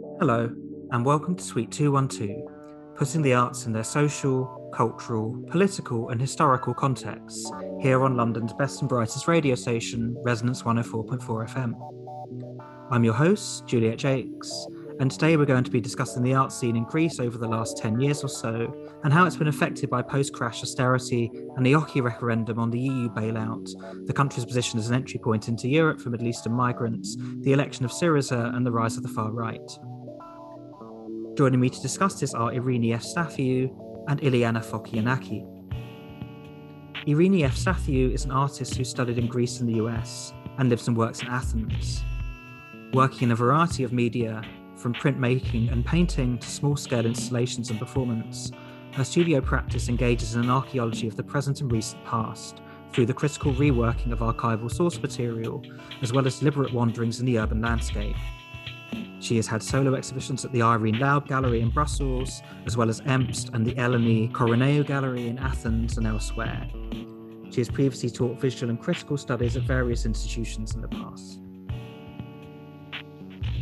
Hello, and welcome to Suite 212, putting the arts in their social, cultural, political, and historical contexts here on London's best and brightest radio station, Resonance 104.4 FM. I'm your host, Juliet Jacques, and today we're going to be discussing the art scene in Greece over the last 10 years or so and how it's been affected by post crash austerity and the Oxi referendum on the EU bailout, the country's position as an entry point into Europe for Middle Eastern migrants, the election of Syriza, and the rise of the far right. Joining me to discuss this are Irini Efstathiou and Iliana Fokianaki. Irini Efstathiou is an artist who studied in Greece and the US and lives and works in Athens. Working in a variety of media, from printmaking and painting to small scale installations and performance, her studio practice engages in an archaeology of the present and recent past through the critical reworking of archival source material, as well as deliberate wanderings in the urban landscape. She has had solo exhibitions at the Irene Laub Gallery in Brussels, as well as EMST and the Eleni Koroneou Gallery in Athens and elsewhere. She has previously taught visual and critical studies at various institutions in the past.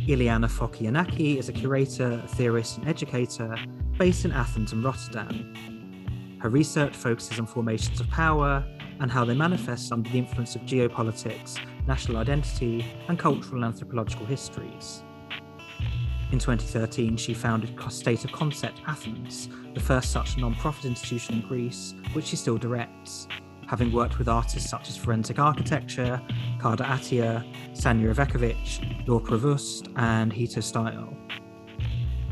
Iliana Fokianaki is a curator, theorist, and educator based in Athens and Rotterdam. Her research focuses on formations of power and how they manifest under the influence of geopolitics, national identity, and cultural and anthropological histories. In 2013, she founded State of Concept Athens, the first such non profit institution in Greece, which she still directs, having worked with artists such as Forensic Architecture, Kader Attia, Sanja Ivekovic, Laure Prouvost, and Hito Steyerl.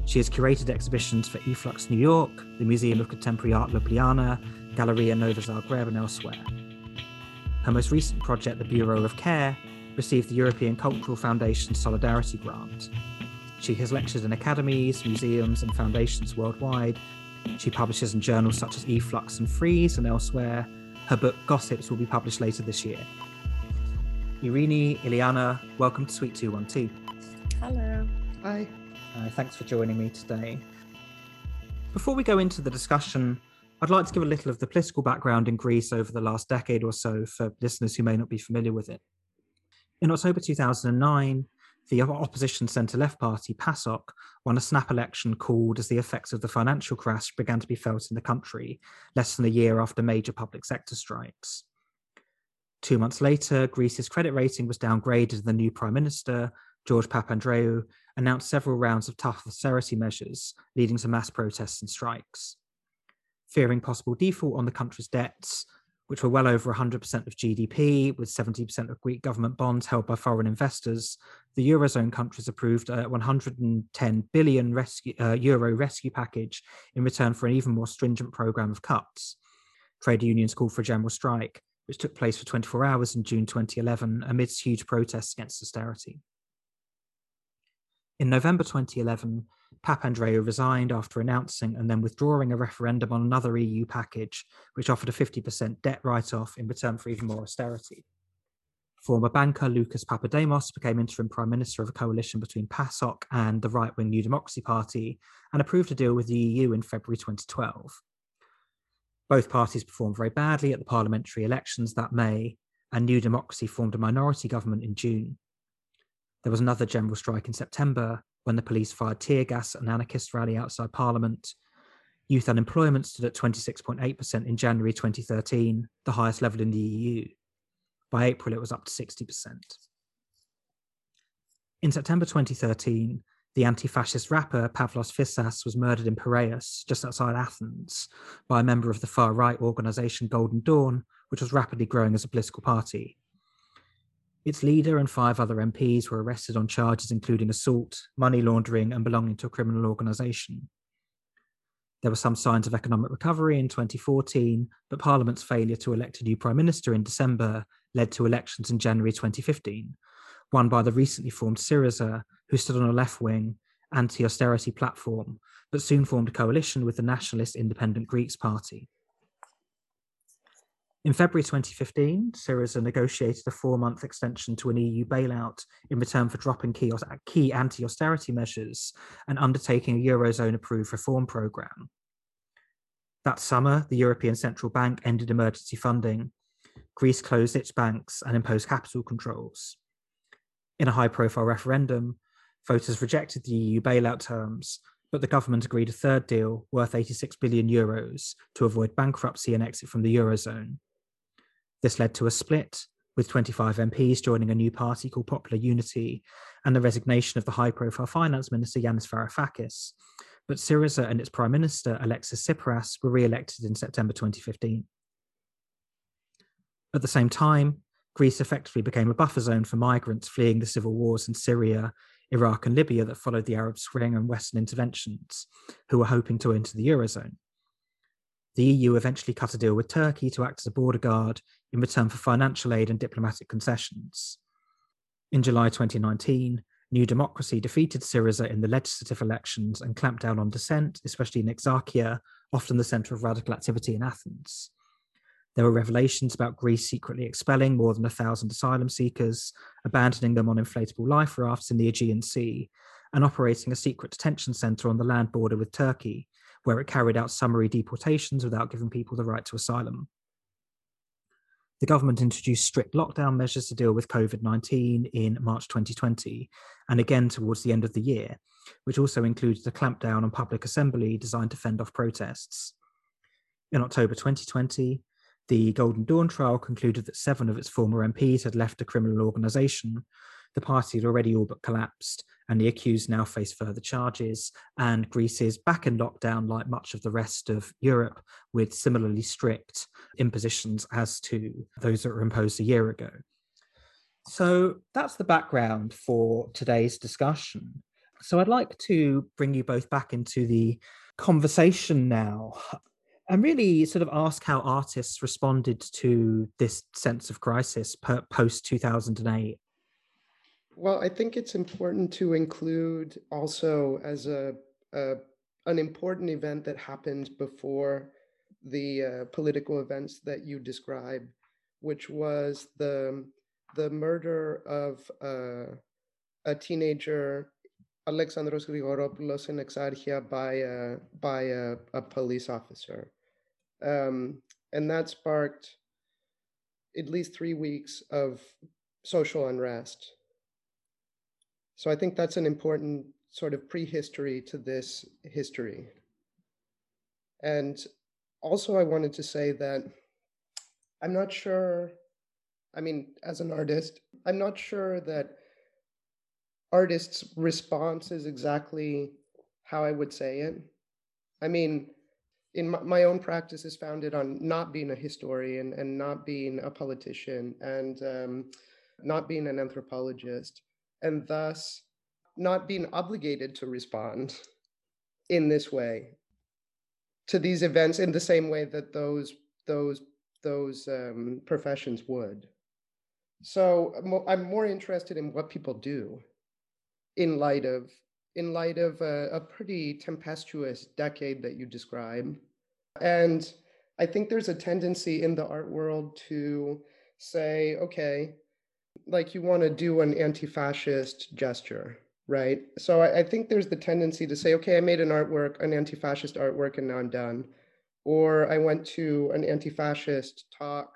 She has curated exhibitions for e-flux New York, the Museum of Contemporary Art Ljubljana, Galleria Nova Zagreb, and elsewhere. Her most recent project, the Bureau of Care, received the European Cultural Foundation Solidarity Grant. She has lectured in academies, museums, and foundations worldwide. She publishes in journals such as e-flux and Frieze and elsewhere. Her book Gossips will be published later this year. Irini, Iliana, welcome to Suite 212. Hello. Hi. Uh, thanks for joining me today. Before we go into the discussion, I'd like to give a little of the political background in Greece over the last decade or so for listeners who may not be familiar with it. In October 2009, the opposition centre left party, PASOK, won a snap election called as the effects of the financial crash began to be felt in the country, less than a year after major public sector strikes. Two months later, Greece's credit rating was downgraded, and the new prime minister, George Papandreou, announced several rounds of tough austerity measures, leading to mass protests and strikes. Fearing possible default on the country's debts, which were well over 100% of GDP, with 70% of Greek government bonds held by foreign investors, the Eurozone countries approved a 110 billion rescue, uh, euro rescue package in return for an even more stringent program of cuts. Trade unions called for a general strike, which took place for 24 hours in June 2011 amidst huge protests against austerity. In November 2011, Papandreou resigned after announcing and then withdrawing a referendum on another EU package, which offered a 50% debt write off in return for even more austerity. Former banker Lucas Papademos became interim prime minister of a coalition between PASOK and the right wing New Democracy Party and approved a deal with the EU in February 2012. Both parties performed very badly at the parliamentary elections that May, and New Democracy formed a minority government in June. There was another general strike in September when the police fired tear gas at an anarchist rally outside Parliament. Youth unemployment stood at 26.8% in January 2013, the highest level in the EU. By April, it was up to 60%. In September 2013, the anti fascist rapper Pavlos Fyssas was murdered in Piraeus, just outside Athens, by a member of the far right organisation Golden Dawn, which was rapidly growing as a political party. Its leader and five other MPs were arrested on charges including assault, money laundering, and belonging to a criminal organisation. There were some signs of economic recovery in 2014, but Parliament's failure to elect a new Prime Minister in December led to elections in January 2015, won by the recently formed Syriza, who stood on a left wing, anti austerity platform, but soon formed a coalition with the Nationalist Independent Greeks Party. In February 2015, Syriza negotiated a four month extension to an EU bailout in return for dropping key, key anti austerity measures and undertaking a Eurozone approved reform programme. That summer, the European Central Bank ended emergency funding. Greece closed its banks and imposed capital controls. In a high profile referendum, Voters rejected the EU bailout terms, but the government agreed a third deal worth 86 billion euros to avoid bankruptcy and exit from the Eurozone. This led to a split, with 25 MPs joining a new party called Popular Unity and the resignation of the high profile finance minister Yanis Varoufakis. But Syriza and its prime minister Alexis Tsipras were re elected in September 2015. At the same time, Greece effectively became a buffer zone for migrants fleeing the civil wars in Syria, Iraq, and Libya that followed the Arab Spring and Western interventions, who were hoping to enter the Eurozone. The EU eventually cut a deal with Turkey to act as a border guard in return for financial aid and diplomatic concessions. In July 2019, New Democracy defeated Syriza in the legislative elections and clamped down on dissent, especially in Exarchia, often the centre of radical activity in Athens. There were revelations about Greece secretly expelling more than a thousand asylum seekers, abandoning them on inflatable life rafts in the Aegean Sea, and operating a secret detention centre on the land border with Turkey, where it carried out summary deportations without giving people the right to asylum. The government introduced strict lockdown measures to deal with COVID 19 in March 2020, and again towards the end of the year, which also included a clampdown on public assembly designed to fend off protests. In October 2020, the Golden Dawn trial concluded that seven of its former MPs had left a criminal organisation. The party had already all but collapsed, and the accused now face further charges. And Greece is back in lockdown, like much of the rest of Europe, with similarly strict impositions as to those that were imposed a year ago. So that's the background for today's discussion. So I'd like to bring you both back into the conversation now and really sort of ask how artists responded to this sense of crisis post 2008 well i think it's important to include also as a, a an important event that happened before the uh, political events that you describe which was the the murder of uh, a teenager Alexandros Grigoropoulos in Exarchia by a, by a, a police officer. Um, and that sparked at least three weeks of social unrest. So I think that's an important sort of prehistory to this history. And also, I wanted to say that I'm not sure, I mean, as an artist, I'm not sure that artists' response is exactly how I would say it. I mean, in my, my, own practice is founded on not being a historian and not being a politician and um, not being an anthropologist, and thus not being obligated to respond in this way to these events in the same way that those those those um, professions would. So I'm more interested in what people do in light of in light of a, a pretty tempestuous decade that you describe and I think there's a tendency in the art world to say, okay, like you want to do an anti fascist gesture, right? So I, I, think there's the tendency to say, okay, I made an artwork, an anti fascist artwork, and now I'm done. Or I went to an anti fascist talk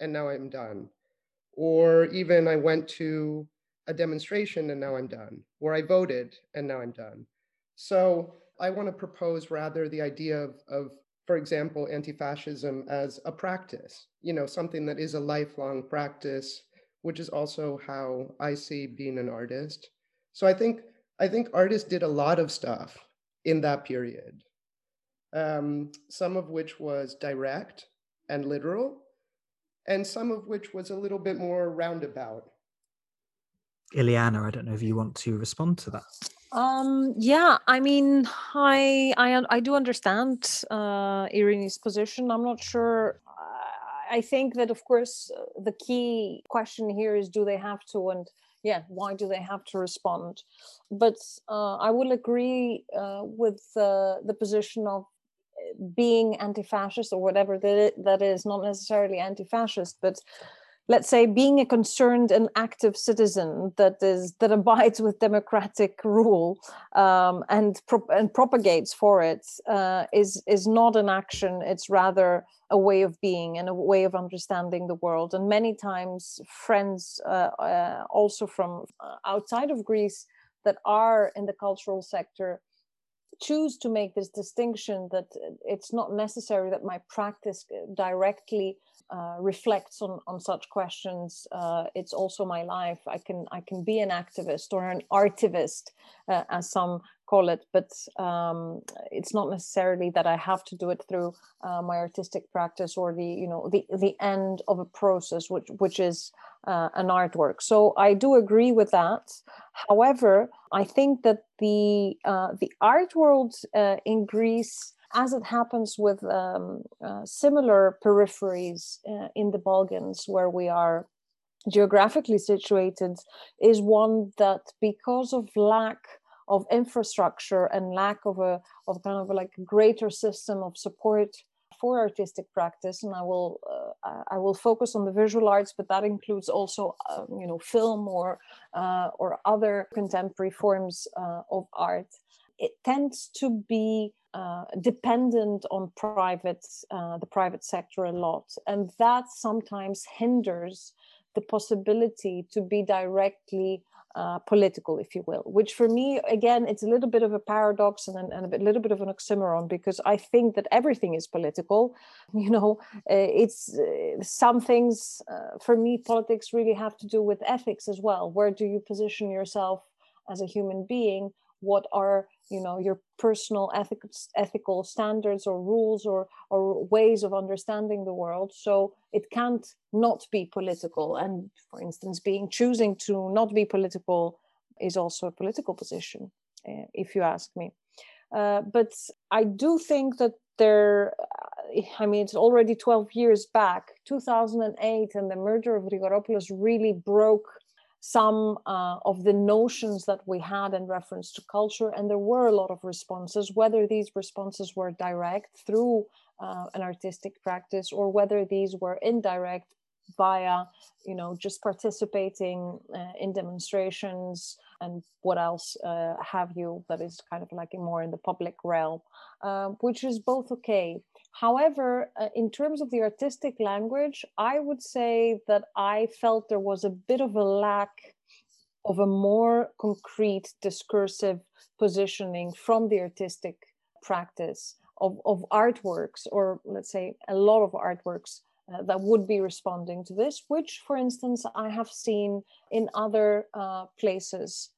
and now I'm done. Or even I went to a demonstration and now I'm done. Or I voted and now I'm done. So I want to propose rather the idea of, of for example, anti-fascism as a practice, you know, something that is a lifelong practice, which is also how I see being an artist. So I think I think artists did a lot of stuff in that period, um, some of which was direct and literal, and some of which was a little bit more roundabout. Iliana, I don't know if you want to respond to that. Um, yeah, I mean, I I I do understand uh, Irini's position. I'm not sure. I think that, of course, the key question here is: Do they have to? And yeah, why do they have to respond? But uh, I will agree uh, with uh, the position of uh, being anti-fascist or whatever that that is, not necessarily anti-fascist, but let's say being a concerned and active citizen that is that abides with democratic rule um, and pro- and propagates for it uh, is is not an action. It's rather a way of being and a way of understanding the world. And many times friends uh, uh, also from uh, outside of greece that are in the cultural sector choose to make this distinction that it's not necessary that my practice directly uh, reflects on, on such questions. Uh, it's also my life. I can I can be an activist or an artivist, uh, as some call it, but um, it's not necessarily that I have to do it through uh, my artistic practice or the you know the the end of a process, which which is uh, an artwork. So I do agree with that. However, I think that the uh, the art world in Greece as it happens with um, uh, similar peripheries uh, in the Balkans, where we are geographically situated, is one that because of lack of infrastructure and lack of a of kind of like a greater system of support for artistic practice. And i will uh, i will focus on the visual arts but that includes also uh, you know film or uh, or other contemporary forms uh, of art. It tends to be uh, dependent on private uh, the private sector a lot. And that sometimes hinders the possibility to be directly uh, political, if you will, which for me, again, it's a little bit of a paradox and, and a bit, little bit of an oxymoron because I think that everything is political. You know, uh, it's uh, some things uh, for me, politics really have to do with ethics as well. Where do you position yourself as a human being? What are you know your personal ethical ethical standards or rules or or ways of understanding the world. So it can't not be political. And for instance being choosing to not be political is also a political position uh, if you ask me. Uh, but i do think that there i mean it's already 12 years back 2008 and the murder of Grigoropoulos really broke some uh, of the notions that we had in reference to culture. And there were a lot of responses, whether these responses were direct through uh, an artistic practice or whether these were indirect via, you know, just participating uh, in demonstrations and what else uh, have you that is kind of like more in the public realm, uh, which is both okay. However, uh, in terms of the artistic language, I would say that I felt there was a bit of a lack of a more concrete discursive positioning from the artistic practice of, of artworks, or let's say a lot of artworks uh, that would be responding to this, which, for instance, I have seen in other uh, places.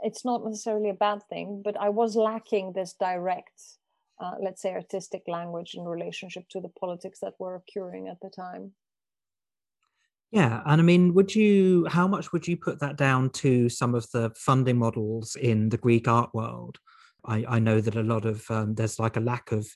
It's not necessarily a bad thing, but I was lacking this direct uh, let's say, artistic language in relationship to the politics that were occurring at the time. Yeah, and I mean, would you? How much would you put that down to some of the funding models in the Greek art world? I, I know that a lot of um, there's like a lack of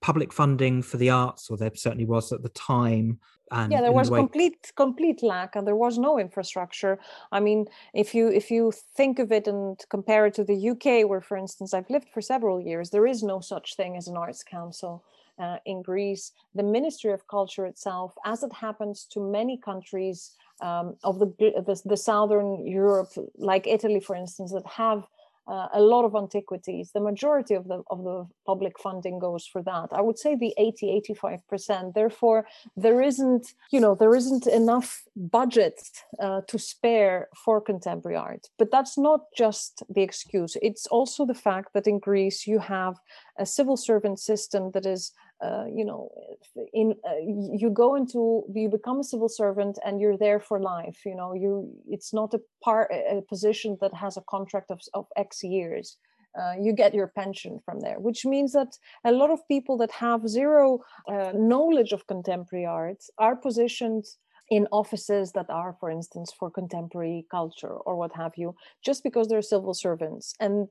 public funding for the arts, or there certainly was at the time. And yeah, there was way... complete complete lack, and there was no infrastructure. I mean, if you if you think of it and compare it to the UK, where, for instance, I've lived for several years, there is no such thing as an arts council. Uh, in Greece, the Ministry of Culture itself, as it happens to many countries um, of the, the, the southern Europe, like Italy, for instance, that have uh, a lot of antiquities. The majority of the of the public funding goes for that. I would say the 80, 85 percent. Therefore, there isn't, you know, there isn't enough budget uh, to spare for contemporary art. But that's not just the excuse. It's also the fact that in Greece you have a civil servant system that is uh, you know in uh, you go into you become a civil servant and you're there for life you know you it's not a part a position that has a contract of, of x years. Uh, you get your pension from there which means that a lot of people that have zero uh, knowledge of contemporary art are positioned in offices that are for instance for contemporary culture or what have you just because they're civil servants. And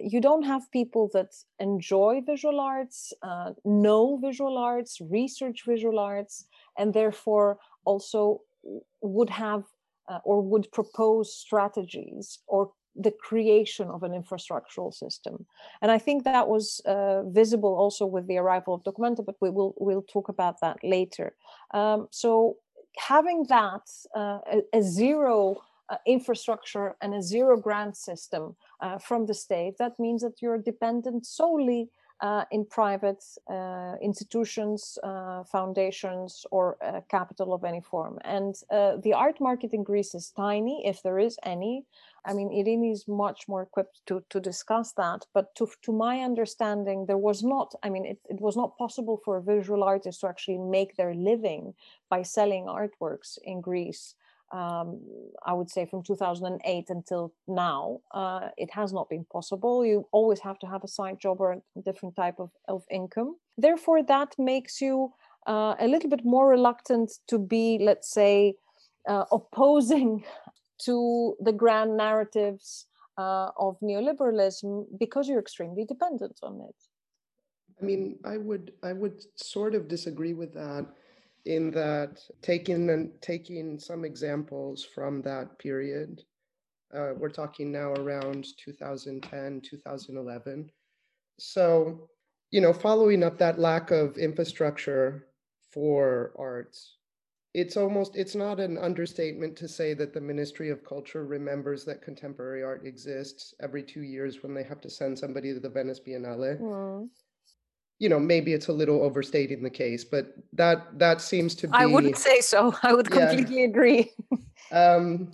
you don't have people that enjoy visual arts, uh, know visual arts, research visual arts, and therefore also would have uh, or would propose strategies or the creation of an infrastructural system. And I think that was uh, visible also with the arrival of Documenta, but we will we'll talk about that later. Um, so having that uh, a, a zero uh, infrastructure and a zero grant system uh, from the state, that means that you're dependent solely uh, in private uh, institutions, uh, foundations, or capital of any form. And uh, the art market in Greece is tiny, if there is any. I mean, Irini is much more equipped to, to discuss that. But to, to my understanding, there was not, I mean, it, it was not possible for a visual artist to actually make their living by selling artworks in Greece um, I would say from 2008 until now, uh, it has not been possible. You always have to have a side job or a different type of, of income. Therefore, that makes you uh, a little bit more reluctant to be, let's say, uh, opposing to the grand narratives uh, of neoliberalism because you're extremely dependent on it. I mean, I would I would sort of disagree with that in that taking and taking some examples from that period uh, we're talking now around 2010 2011 so you know following up that lack of infrastructure for arts it's almost it's not an understatement to say that the ministry of culture remembers that contemporary art exists every two years when they have to send somebody to the venice biennale. Mm you know maybe it's a little overstating the case but that that seems to be i wouldn't say so. I would completely yeah. agree. Um,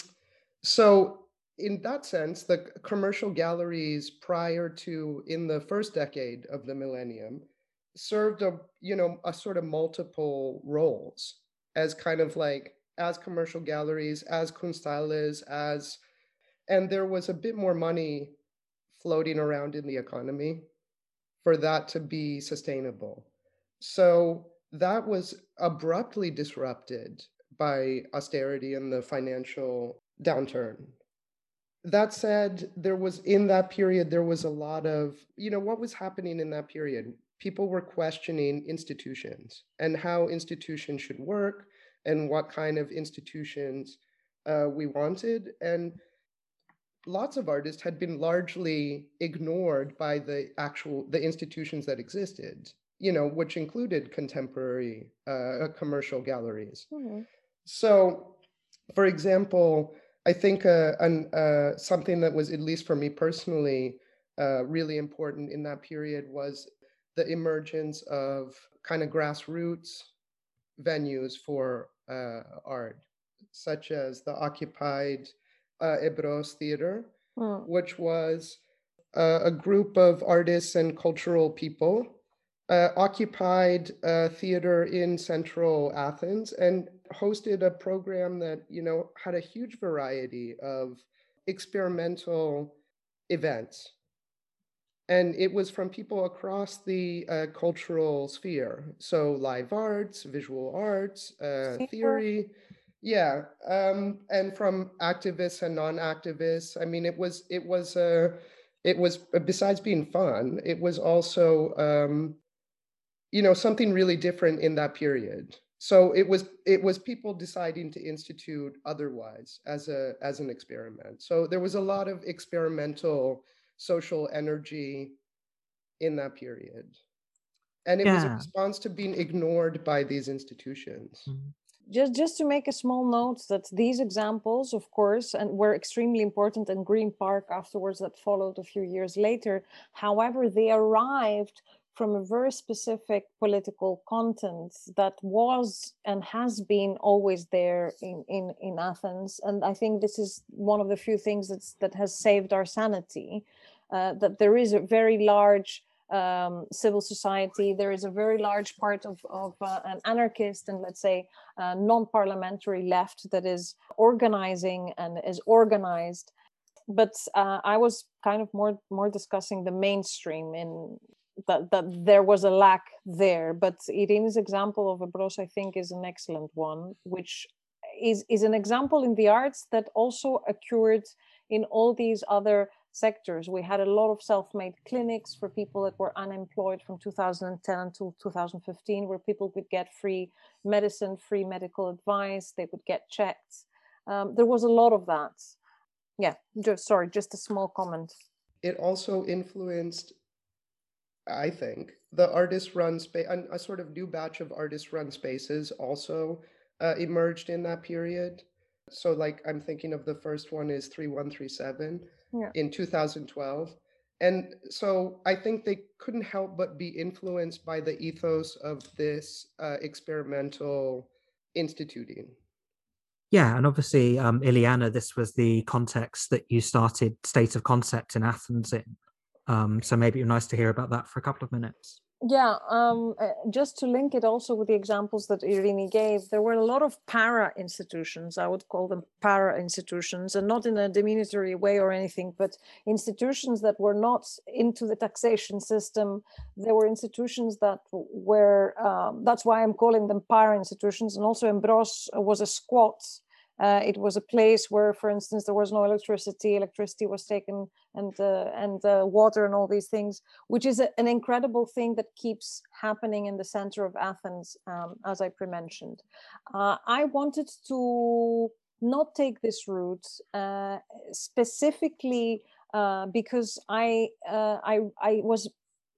so in that sense the commercial galleries prior to in the first decade of the millennium served a you know a sort of multiple roles as kind of like as commercial galleries as kunsthalles as and there was a bit more money floating around in the economy for that to be sustainable. So that was abruptly disrupted by austerity and the financial downturn. That said, there was in that period, there was a lot of, you know, what was happening in that period? People were questioning institutions and how institutions should work and what kind of institutions uh, we wanted. And lots of artists had been largely ignored by the actual the institutions that existed you know which included contemporary uh, commercial galleries mm-hmm. so for example i think uh, an, uh, something that was at least for me personally uh, really important in that period was the emergence of kind of grassroots venues for uh, art such as the occupied uh, Embros Theater, mm. which was uh, a group of artists and cultural people uh, occupied a theater in central Athens and hosted a program that you know had a huge variety of experimental events. And it was from people across the uh, cultural sphere. So live arts visual arts uh, theory yeah, um, and from activists and non-activists. I mean, it was it was uh, it was uh, besides being fun, it was also um, you know something really different in that period. So it was it was people deciding to institute otherwise as a as an experiment. So there was a lot of experimental social energy in that period. And it yeah. was a response to being ignored by these institutions. Mm-hmm just just to make a small note that these examples of course and were extremely important in green park afterwards that followed a few years later however they arrived from a very specific political content that was and has been always there in, in, in Athens. And I think this is one of the few things that's, that has saved our sanity, uh, that there is a very large um, civil society. There is a very large part of, of uh, an anarchist and let's say uh, non-parliamentary left that is organizing and is organized. But uh, I was kind of more more discussing the mainstream in that, that there was a lack there. But Irene's example of Embros, I think, is an excellent one, which is, is an example in the arts that also occurred in all these other sectors. We had a lot of self-made clinics for people that were unemployed from 2010 until 2015, where people could get free medicine, free medical advice, they would get checked. Um, there was a lot of that. Yeah, just sorry, just a small comment. It also influenced, I think, the artist-run space. A sort of new batch of artist-run spaces also uh, emerged in that period. So, like, I'm thinking of the first one is 3137 yeah. in 2012. and so I think they couldn't help but be influenced by the ethos of this uh, experimental instituting. Yeah, and obviously, um, Iliana, this was the context that you started State of Concept in Athens in. Um, so maybe it'd be nice to hear about that for a couple of minutes yeah um, uh, just to link it also with the examples that irini gave there were a lot of para institutions. I would call them para institutions and not in a diminutory way or anything but institutions that were not into the taxation system. There were institutions that were um, that's why i'm calling them para institutions and also embros was a squat uh, it was a place where, for instance, there was no electricity. Electricity was taken, and uh, and uh, water and all these things, which is a, an incredible thing that keeps happening in the center of Athens, um, as I pre-mentioned. Uh, I wanted to not take this route uh, specifically uh, because I I I was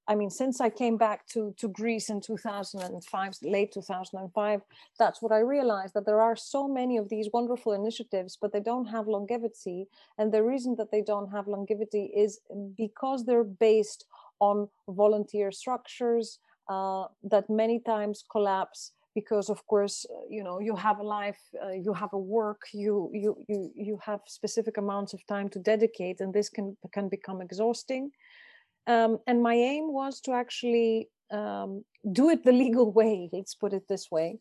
I mean, since I came back to, to Greece in 2005, late 2005, that's what I realized that there are so many of these wonderful initiatives, but they don't have longevity. And the reason that they don't have longevity is because they're based on volunteer structures uh, that many times collapse because of course uh, you know you have a life uh, you have a work you you you you have specific amounts of time to dedicate and this can can become exhausting um, and my aim was to actually um, do it the legal way, let's put it this way,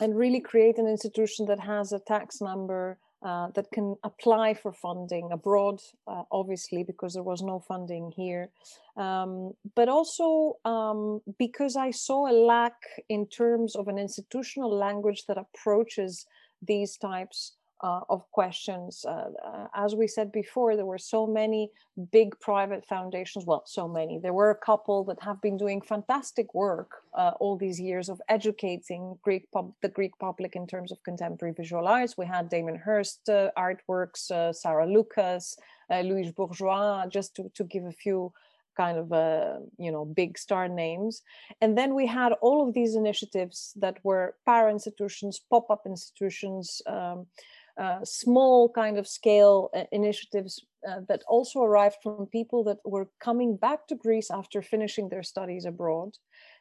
and really create an institution that has a tax number uh, that can apply for funding abroad, uh, obviously, because there was no funding here. Um, but also um, because I saw a lack in terms of an institutional language that approaches these types uh, of questions. Uh, uh, as we said before, there were so many big private foundations. Well, so many. There were a couple that have been doing fantastic work uh, all these years of educating Greek pub- the Greek public in terms of contemporary visual arts. We had Damien Hirst uh, artworks, uh, Sarah Lucas, Louise Bourgeois, just to, to give a few kind of uh, you know big star names and then we had all of these initiatives that were para institutions pop-up institutions um, uh, small kind of scale uh, initiatives uh, that also arrived from people that were coming back to Greece after finishing their studies abroad.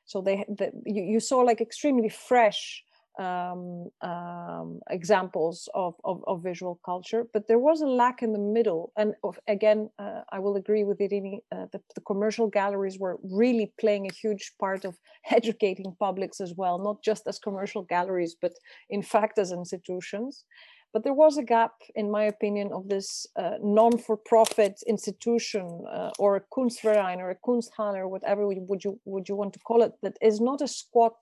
So they, the, you, you, saw like extremely fresh um, um, examples of, of, of, visual culture, but there was a lack in the middle. And of, again, uh, I will agree with Irini, uh, that the commercial galleries were really playing a huge part of educating publics as well, not just as commercial galleries, but in fact as institutions. But there was a gap, in my opinion, of this uh, non-for-profit institution uh, or a Kunstverein or a Kunsthalle or whatever would you would you want to call it that is not a squat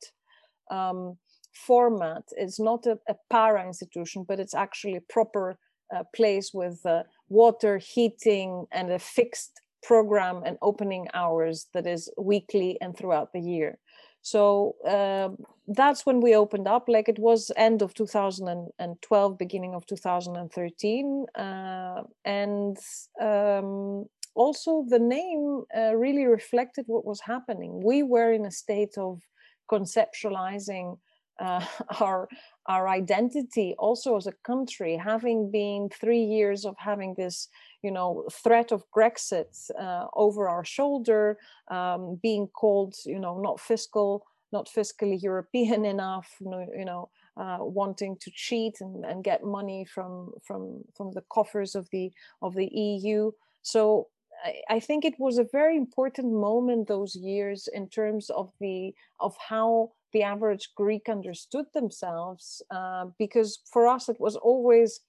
um, format. It's not a, a, para institution, but it's actually a proper uh, place with uh, water, heating, and a fixed program and opening hours that is weekly and throughout the year. So uh, that's when we opened up. Like it was end of 2012, beginning of 2013, uh, and um, also the name uh, really reflected what was happening. We were in a state of conceptualizing uh, our our identity also as a country having been three years of having this you know threat of Grexit uh, over our shoulder, um, being called you know not fiscal, not fiscally European enough, you know. Uh, wanting to cheat and, and get money from from from the coffers of the of the EU. So I, I think it was a very important moment those years in terms of the of how the average Greek understood themselves, uh, because for us it was always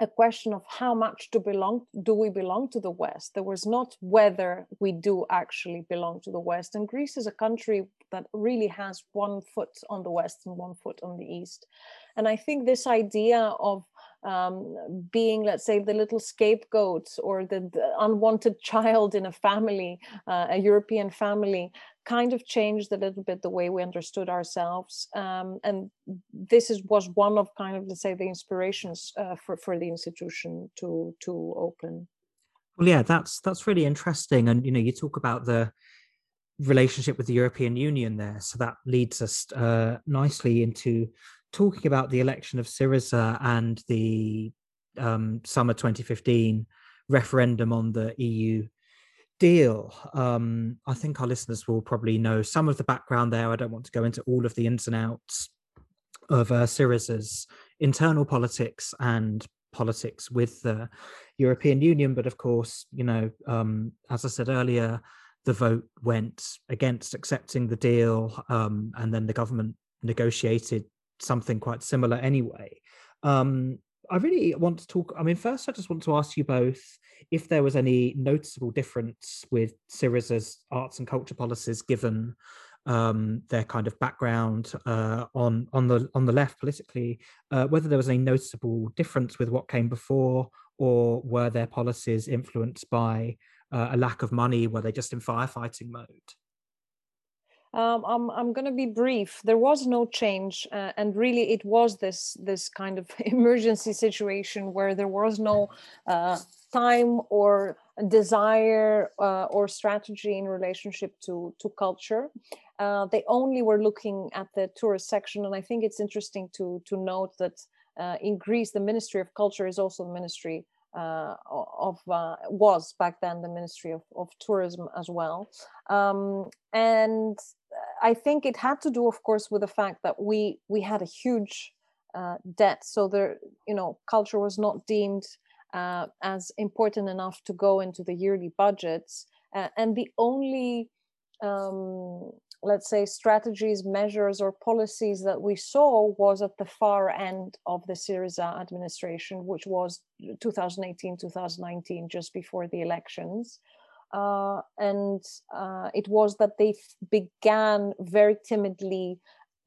a question of how much do belong do we belong to the west? There was not whether we do actually belong to the west. And greece is a country that really has one foot on the west and one foot on the east. And i think this idea of um, being, let's say, the little scapegoat or the, the unwanted child in a family, uh, a European family, kind of changed a little bit the way we understood ourselves. Um, and this is was one of kind of let's say the inspirations uh, for for the institution to to open. Well, yeah, that's that's really interesting. And you know, you talk about the relationship with the European Union there, so that leads us uh, nicely into talking about the election of Syriza and the um, summer 2015 referendum on the EU deal. Um, I think our listeners will probably know some of the background there. I don't want to go into all of the ins and outs of uh, Syriza's internal politics and politics with the European Union. But of course, you know, um, as I said earlier, the vote went against accepting the deal, um, and then the government negotiated something quite similar anyway. Um, I really want to talk. I mean, first, I just want to ask you both if there was any noticeable difference with Syriza's arts and culture policies, given um, their kind of background uh, on on the on the left politically, uh, whether there was any noticeable difference with what came before, or were their policies influenced by uh, a lack of money? Were they just in firefighting mode? Um, I'm I'm going to be brief. There was no change, uh, and really, it was this this kind of emergency situation where there was no uh, time or desire uh, or strategy in relationship to to culture. Uh, they only were looking at the tourist section, and I think it's interesting to to note that uh, in Greece, the Ministry of Culture is also the Ministry uh, of uh, was back then the Ministry of, of Tourism as well. Um, and I think it had to do, of course, with the fact that we we had a huge uh, debt. So there, you know, culture was not deemed uh, as important enough to go into the yearly budgets, uh, and the only um, let's say strategies measures or policies that we saw was at the far end of the syriza administration which was 2018 2019 just before the elections uh, and uh, it was that they began very timidly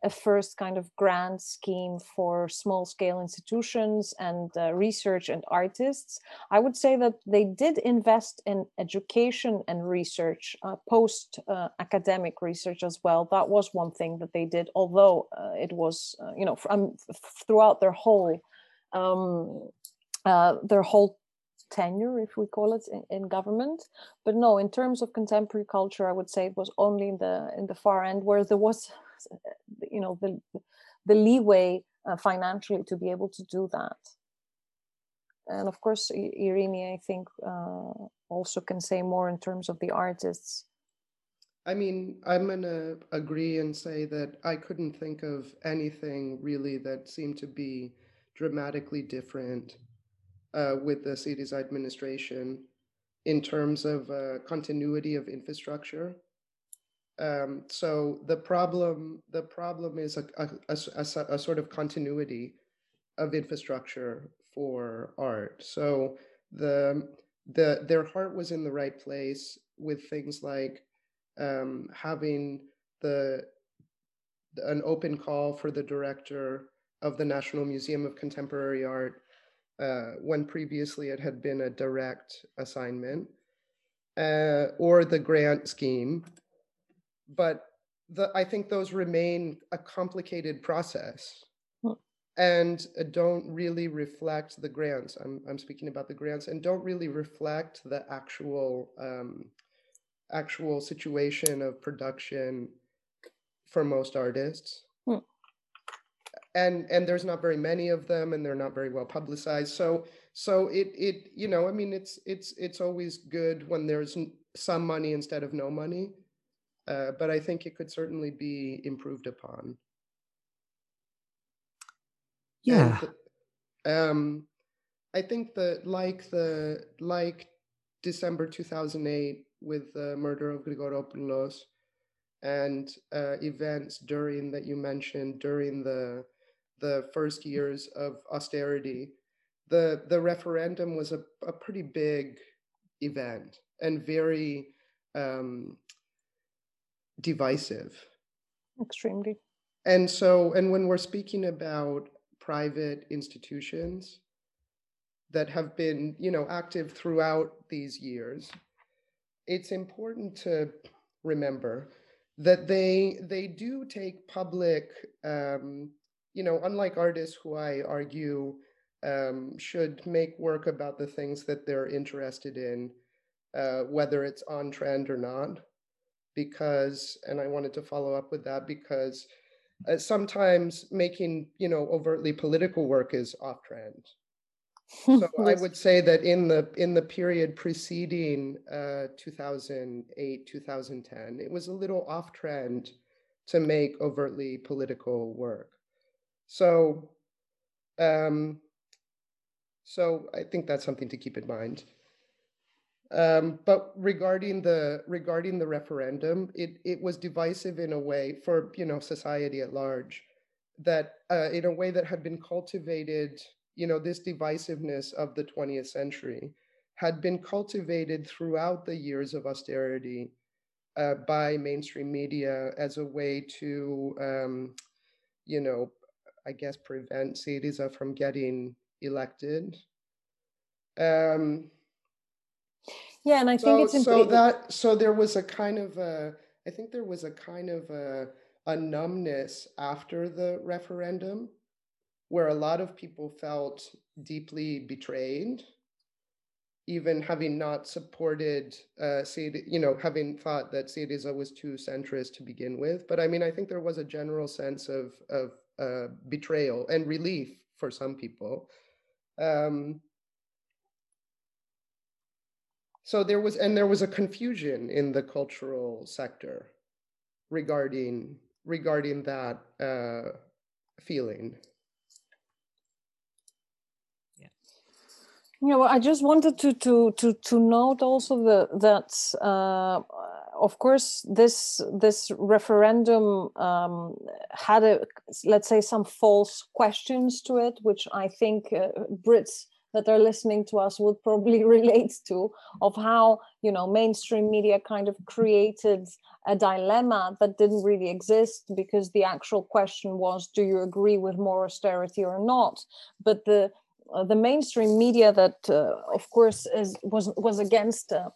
a first kind of grand scheme for small scale institutions and uh, research and artists. I would say that they did invest in education and research, uh, post uh, academic research as well. That was one thing that they did, although uh, it was, uh, you know, from, throughout their whole. Um, uh, their whole tenure, if we call it, in, in, government. But no, in terms of contemporary culture, I would say it was only in the in the far end where there was you know the the leeway uh, financially to be able to do that and of course irini i think uh, also can say more in terms of the artists i mean i'm going to agree and say that i couldn't think of anything really that seemed to be dramatically different uh, with the city's administration in terms of uh, continuity of infrastructure um, so the problem the problem is a, a, a, a, sort of continuity of infrastructure for art. So the the their heart was in the right place with things like um, having the an open call for the director of the National Museum of Contemporary Art uh, when previously it had been a direct assignment, uh, or the grant scheme but the, I think those remain a complicated process hmm. and uh, don't really reflect the grants. I'm, I'm speaking about the grants and don't really reflect the actual um, actual situation of production for most artists. And and there's not very many of them, and they're not very well publicized. So so it it you know I mean it's it's it's always good when there's some money instead of no money uh, but I think it could certainly be improved upon. Yeah. And, um, I think that like the like December 2008 with the murder of Grigoropoulos and uh, events during that you mentioned during the the first years of austerity, the the referendum was a, a pretty big event and very um, divisive. Extremely. And so, and when we're speaking about private institutions that have been, you know, active throughout these years, it's important to remember that they they do take public, um, you know, unlike artists who I argue um, should make work about the things that they're interested in, uh, whether it's on trend or not because, and I wanted to follow up with that because uh, sometimes making, you know, overtly political work is off trend. so I would say that in the in the period preceding uh, 2008 2010, it was a little off trend to make overtly political work. So, um, so I think that's something to keep in mind. Um, but regarding the regarding the referendum, it it was divisive in a way for you know society at large, that uh, in a way that had been cultivated you know, this divisiveness of the 20th century had been cultivated throughout the years of austerity uh, by mainstream media as a way to, um, you know, I guess prevent Syriza from getting elected. Um, yeah, and I think it's important. So that so there was a kind of a, I think there was a kind of a, a numbness after the referendum where a lot of people felt deeply betrayed, even having not supported, uh, you know, having thought that Syriza was too centrist to begin with. But I mean, I think there was a general sense of, of uh, betrayal and relief for some people. Um, so there was, and there was a confusion in the cultural sector regarding regarding that uh, feeling. Yeah, Yeah. well, I just wanted to to to to note also the, that uh, of course this this referendum um, had a let's say some false questions to it, which I think uh, Brits that are listening to us would probably relate to of how you know mainstream media kind of created a dilemma that didn't really exist because the actual question was do you agree with more austerity or not? But the uh, the mainstream media that, uh, of course, is, was was against uh,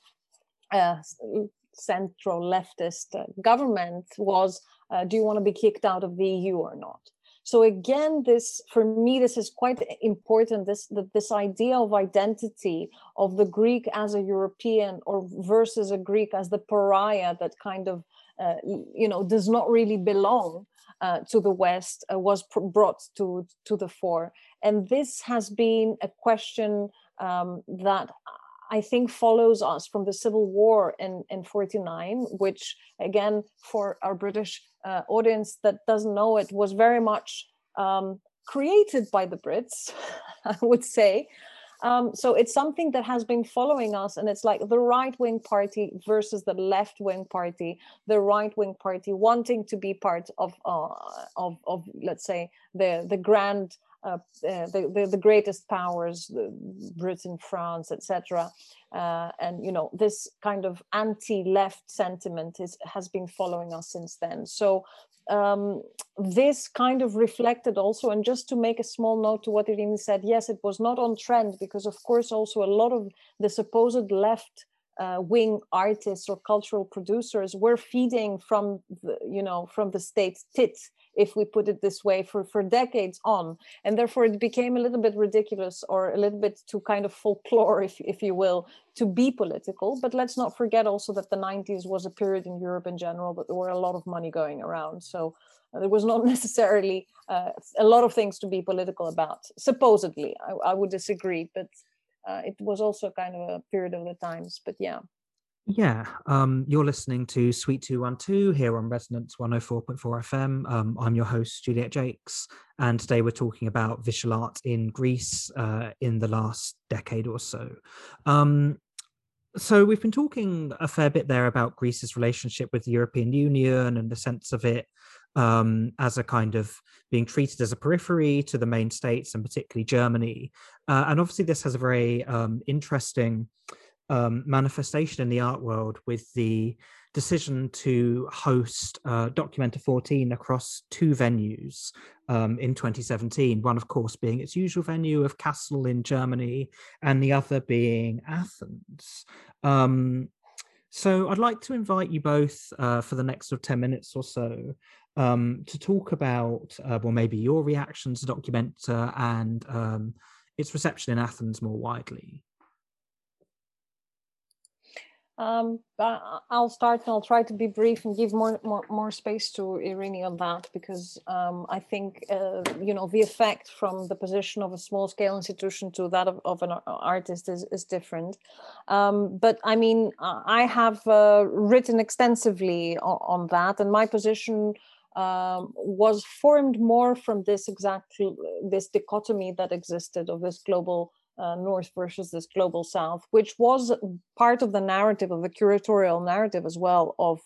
central leftist government was, do you want to be kicked out of the EU or not? So again, this for me, this is quite important. This this idea of identity of the Greek as a European or versus a Greek as the pariah that kind of uh, you know does not really belong uh, to the West uh, was pr- brought to to the fore, and this has been a question um, that I think follows us from the Civil War in, in 49, which again, for our British uh, audience that doesn't know it, was very much um, created by the Brits, I would say. Um, so it's something that has been following us, and it's like the right wing party versus the left wing party. The right wing party wanting to be part of, uh, of, of, let's say, the the grand uh, uh, the, the, the greatest powers, Britain, France, etc. Uh, and you know this kind of anti-left sentiment is has been following us since then. So um, this kind of reflected also, and just to make a small note to what Irene said, yes, it was not on trend because, of course, also a lot of the supposed left uh, wing artists or cultural producers were feeding from the, you know, from the state's tit if we put it this way, for, for decades on. And therefore, it became a little bit ridiculous or a little bit too kind of folklore, if, if you will, to be political. But let's not forget also that the 90s was a period in Europe in general that there were a lot of money going around. So uh, there was not necessarily uh, a lot of things to be political about, supposedly. I, I would disagree, but uh, it was also kind of a period of the times. But yeah. Yeah, um, you're listening to Suite 212 here on Resonance 104.4 FM. Um, I'm your host, Juliet Jacques, and today we're talking about visual art in Greece uh, in the last decade or so. Um, so, we've been talking a fair bit there about Greece's relationship with the European Union and the sense of it um, as a kind of being treated as a periphery to the main states and particularly Germany. Uh, and obviously, this has a very um, interesting um, manifestation in the art world with the decision to host uh, Documenta 14 across two venues um, in 2017. One, of course, being its usual venue of Kassel in Germany, and the other being Athens. Um, so I'd like to invite you both uh, for the next sort of 10 minutes or so um, to talk about, uh, well, maybe your reactions to Documenta and um, its reception in Athens more widely. Um, I'll start and I'll try to be brief and give more more, more space to Irini on that because um, I think uh, you know the effect from the position of a small scale institution to that of, of an artist is, is different. Um, but I mean, I have uh, written extensively on, on, that, and my position um, was formed more from this exact this dichotomy that existed of this global uh, North versus this global South, which was part of the narrative of the curatorial narrative as well of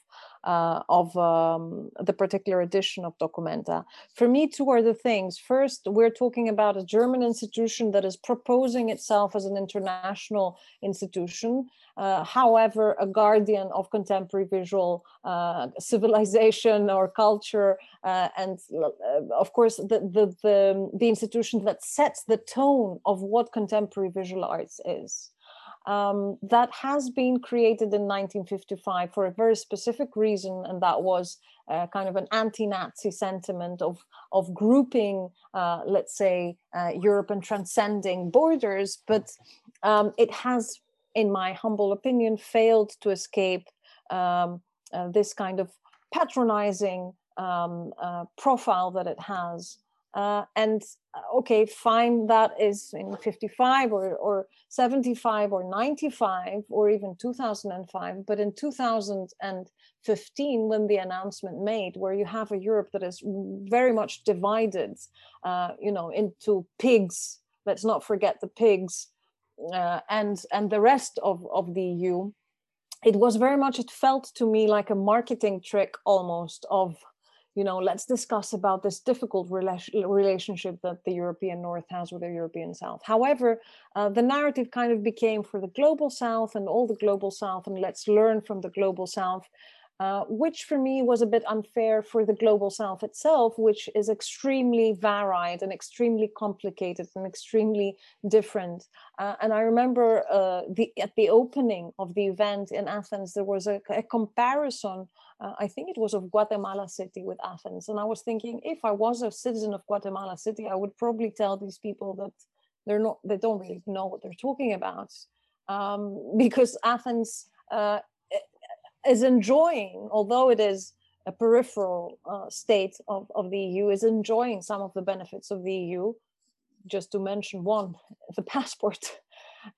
uh, of um, the particular edition of Documenta. For me, two are the things. First, we're talking about a German institution that is proposing itself as an international institution, uh, however, a guardian of contemporary visual uh, civilization or culture, uh, and uh, of course, the, the, the, the institution that sets the tone of what contemporary visual arts is um, that has been created in 1955 for a very specific reason, and that was uh, kind of an anti-Nazi sentiment of of grouping, uh, let's say, uh, Europe and transcending borders. But um, it has, in my humble opinion, failed to escape um, uh, this kind of patronizing um, uh, profile that it has. Uh, and uh, okay, fine, that is in 55 or, or 75 or 95 or even 2005. But in 2015, when the announcement made, where you have a Europe that is very much divided, uh, you know, into pigs, let's not forget the pigs, uh, and, and the rest of, of the EU, it was very much, it felt to me like a marketing trick almost of, you know let's discuss about this difficult rela- relationship that the european north has with the european south. However uh, the narrative kind of became for the global south and all the global south and let's learn from the global south uh, which for me was a bit unfair for the global south itself, which is extremely varied and extremely complicated and extremely different. Uh, and I remember uh, the, at the opening of the event in Athens, there was a, a comparison. Uh, I think it was of Guatemala City with Athens, and I was thinking, if I was a citizen of Guatemala City, I would probably tell these people that they're not, they don't really know what they're talking about, um, because Athens uh, is enjoying, although it is a peripheral uh, state of, of the EU, is enjoying some of the benefits of the EU. Just to mention one, the passport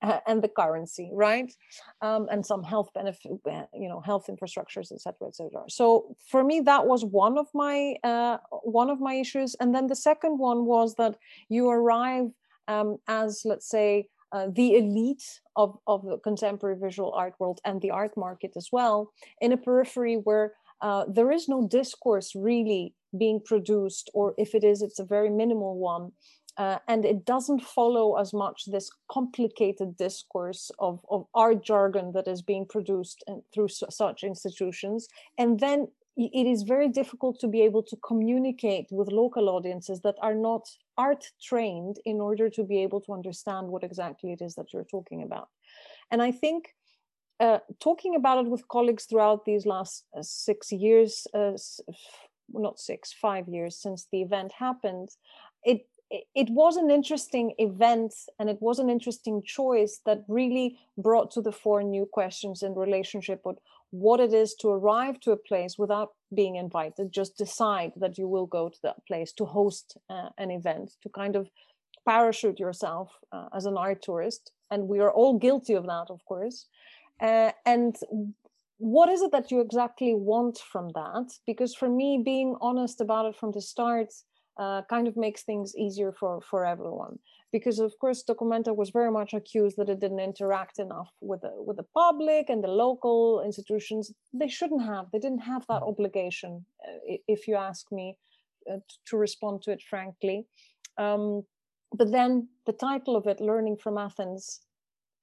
uh, and the currency, right? Um, and some health benefit, uh, you know, health infrastructures, etc., etc. So for me, that was one of my uh, one of my issues. And then the second one was that you arrive um, as, let's say, uh, the elite of, of the contemporary visual art world and the art market as well in a periphery where uh, there is no discourse really being produced, or if it is, it's a very minimal one. Uh, and it doesn't follow as much this complicated discourse of, of art jargon that is being produced through su- such institutions. And then it is very difficult to be able to communicate with local audiences that are not art trained in order to be able to understand what exactly it is that you're talking about. And I think uh, talking about it with colleagues throughout these last uh, six years, uh, not six, five years since the event happened, it it was an interesting event and it was an interesting choice that really brought to the fore new questions in relationship with what it is to arrive to a place without being invited. Just decide that you will go to that place to host uh, an event to kind of parachute yourself uh, as an art tourist. And we are all guilty of that of course. Uh, and what is it that you exactly want from that? Because for me being honest about it from the start uh, kind of makes things easier for for everyone. Because of course documenta was very much accused that it didn't interact enough with the with the public and the local institutions. They shouldn't have. They didn't have that mm. obligation uh, if you ask me uh, to respond to it frankly. Um, but then the title of it learning from athens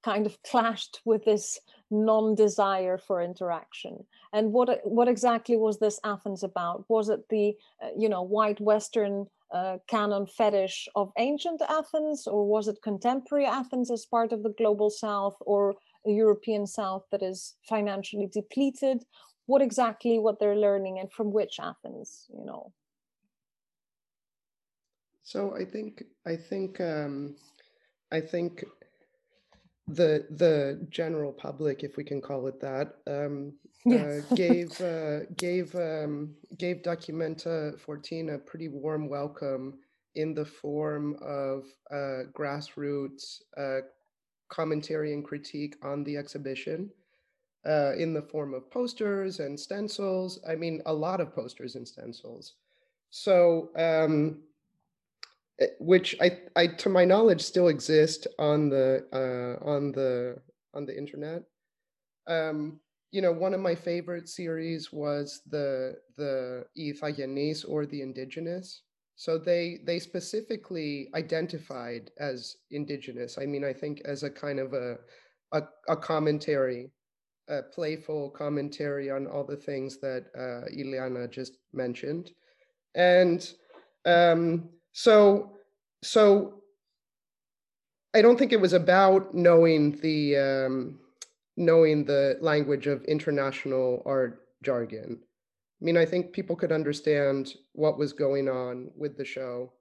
kind of clashed with this non-desire for interaction. And what what exactly was this athens about? Was it the uh, you know white western uh, canon fetish of ancient athens or was it contemporary athens as part of the global south or a european south that is financially depleted? What exactly what they're learning and from which athens you know? So i think i think um, i think the the general public, if we can call it that, um, Yes. uh, gave uh, gave um, gave Documenta 14 a pretty warm welcome in the form of uh, grassroots uh, commentary and critique on the exhibition. Uh, in the form of posters and stencils. I mean, a lot of posters and stencils. So, um, which I, I, to my knowledge, still exist on the uh, on the on the internet. Um, you know, one of my favorite series was the the Ithayenis or the indigenous. So they they specifically identified as indigenous. I mean, I think as a kind of a a, a commentary a playful commentary on all the things that uh, Iliana just mentioned, and um, so so I don't think it was about knowing the um, knowing the language of international art jargon. I mean, I think people could understand what was going on with the show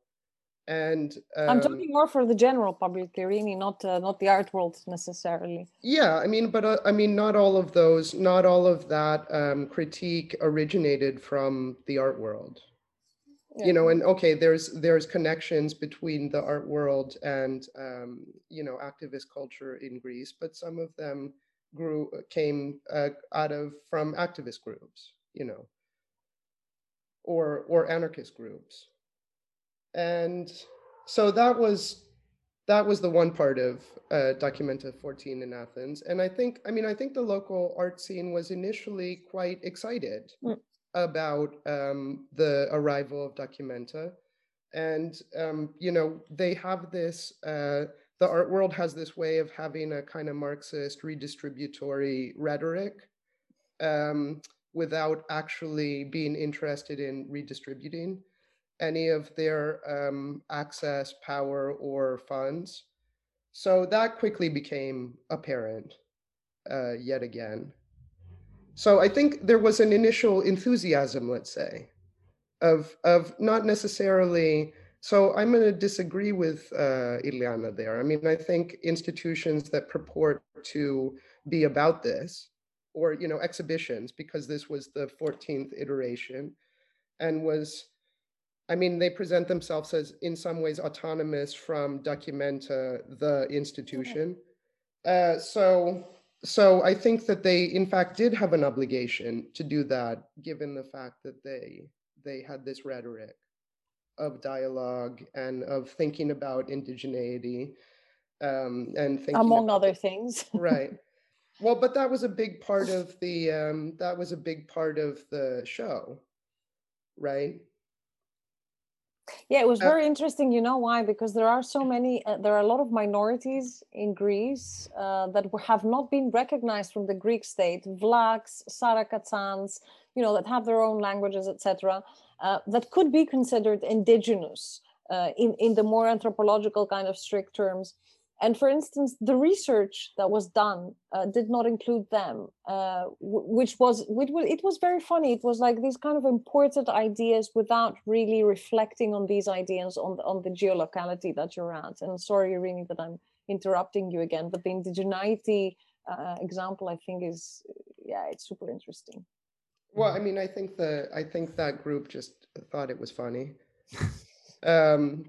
and um, I'm talking more for the general public, Irini, not uh, not the art world necessarily. Yeah, I mean, but uh, I mean, not all of those, not all of that um, critique originated from the art world. Yeah. You know, and okay, there's there's connections between the art world and um, you know activist culture in Greece, but some of them grew came uh, out of from activist groups, you know, or or anarchist groups and so that was that was the one part of uh, Documenta 14 in Athens. And I think, I mean, I think the local art scene was initially quite excited mm. About um, the arrival of Documenta. And, um, you know, they have this, uh, the art world has this way of having a kind of Marxist redistributory rhetoric um, without actually being interested in redistributing any of their um, access, power, or funds. So that quickly became apparent uh, yet again. So I think there was an initial enthusiasm, let's say, of, of not necessarily. So I'm going to disagree with uh, Iliana there. I mean, I think institutions that purport to be about this, or you know, exhibitions, because this was the 14th iteration, and was I mean, they present themselves as in some ways autonomous from Documenta, the institution. Uh, so, so I think that they, in fact, did have an obligation to do that, given the fact that they they had this rhetoric of dialogue and of thinking about indigeneity um, and thinking among about, other things. right. Well, but that was a big part of the um, that was a big part of the show, right? Yeah, it was uh, very interesting. You know why? Because there are so many, uh, there are a lot of minorities in Greece uh, that have not been recognized from the Greek state, Vlachs, Sarakatsans, you know, that have their own languages, etc., uh, that could be considered indigenous uh, in, in the more anthropological kind of strict terms and for instance the research that was done uh, did not include them uh, which was it was very funny. It was like these kind of imported ideas without really reflecting on these ideas on the, on the geolocality that you're at. And sorry Irini that i'm interrupting you again but the indigeneity uh, example i think is yeah it's super interesting. Well i mean i think the i think that group just thought it was funny. Um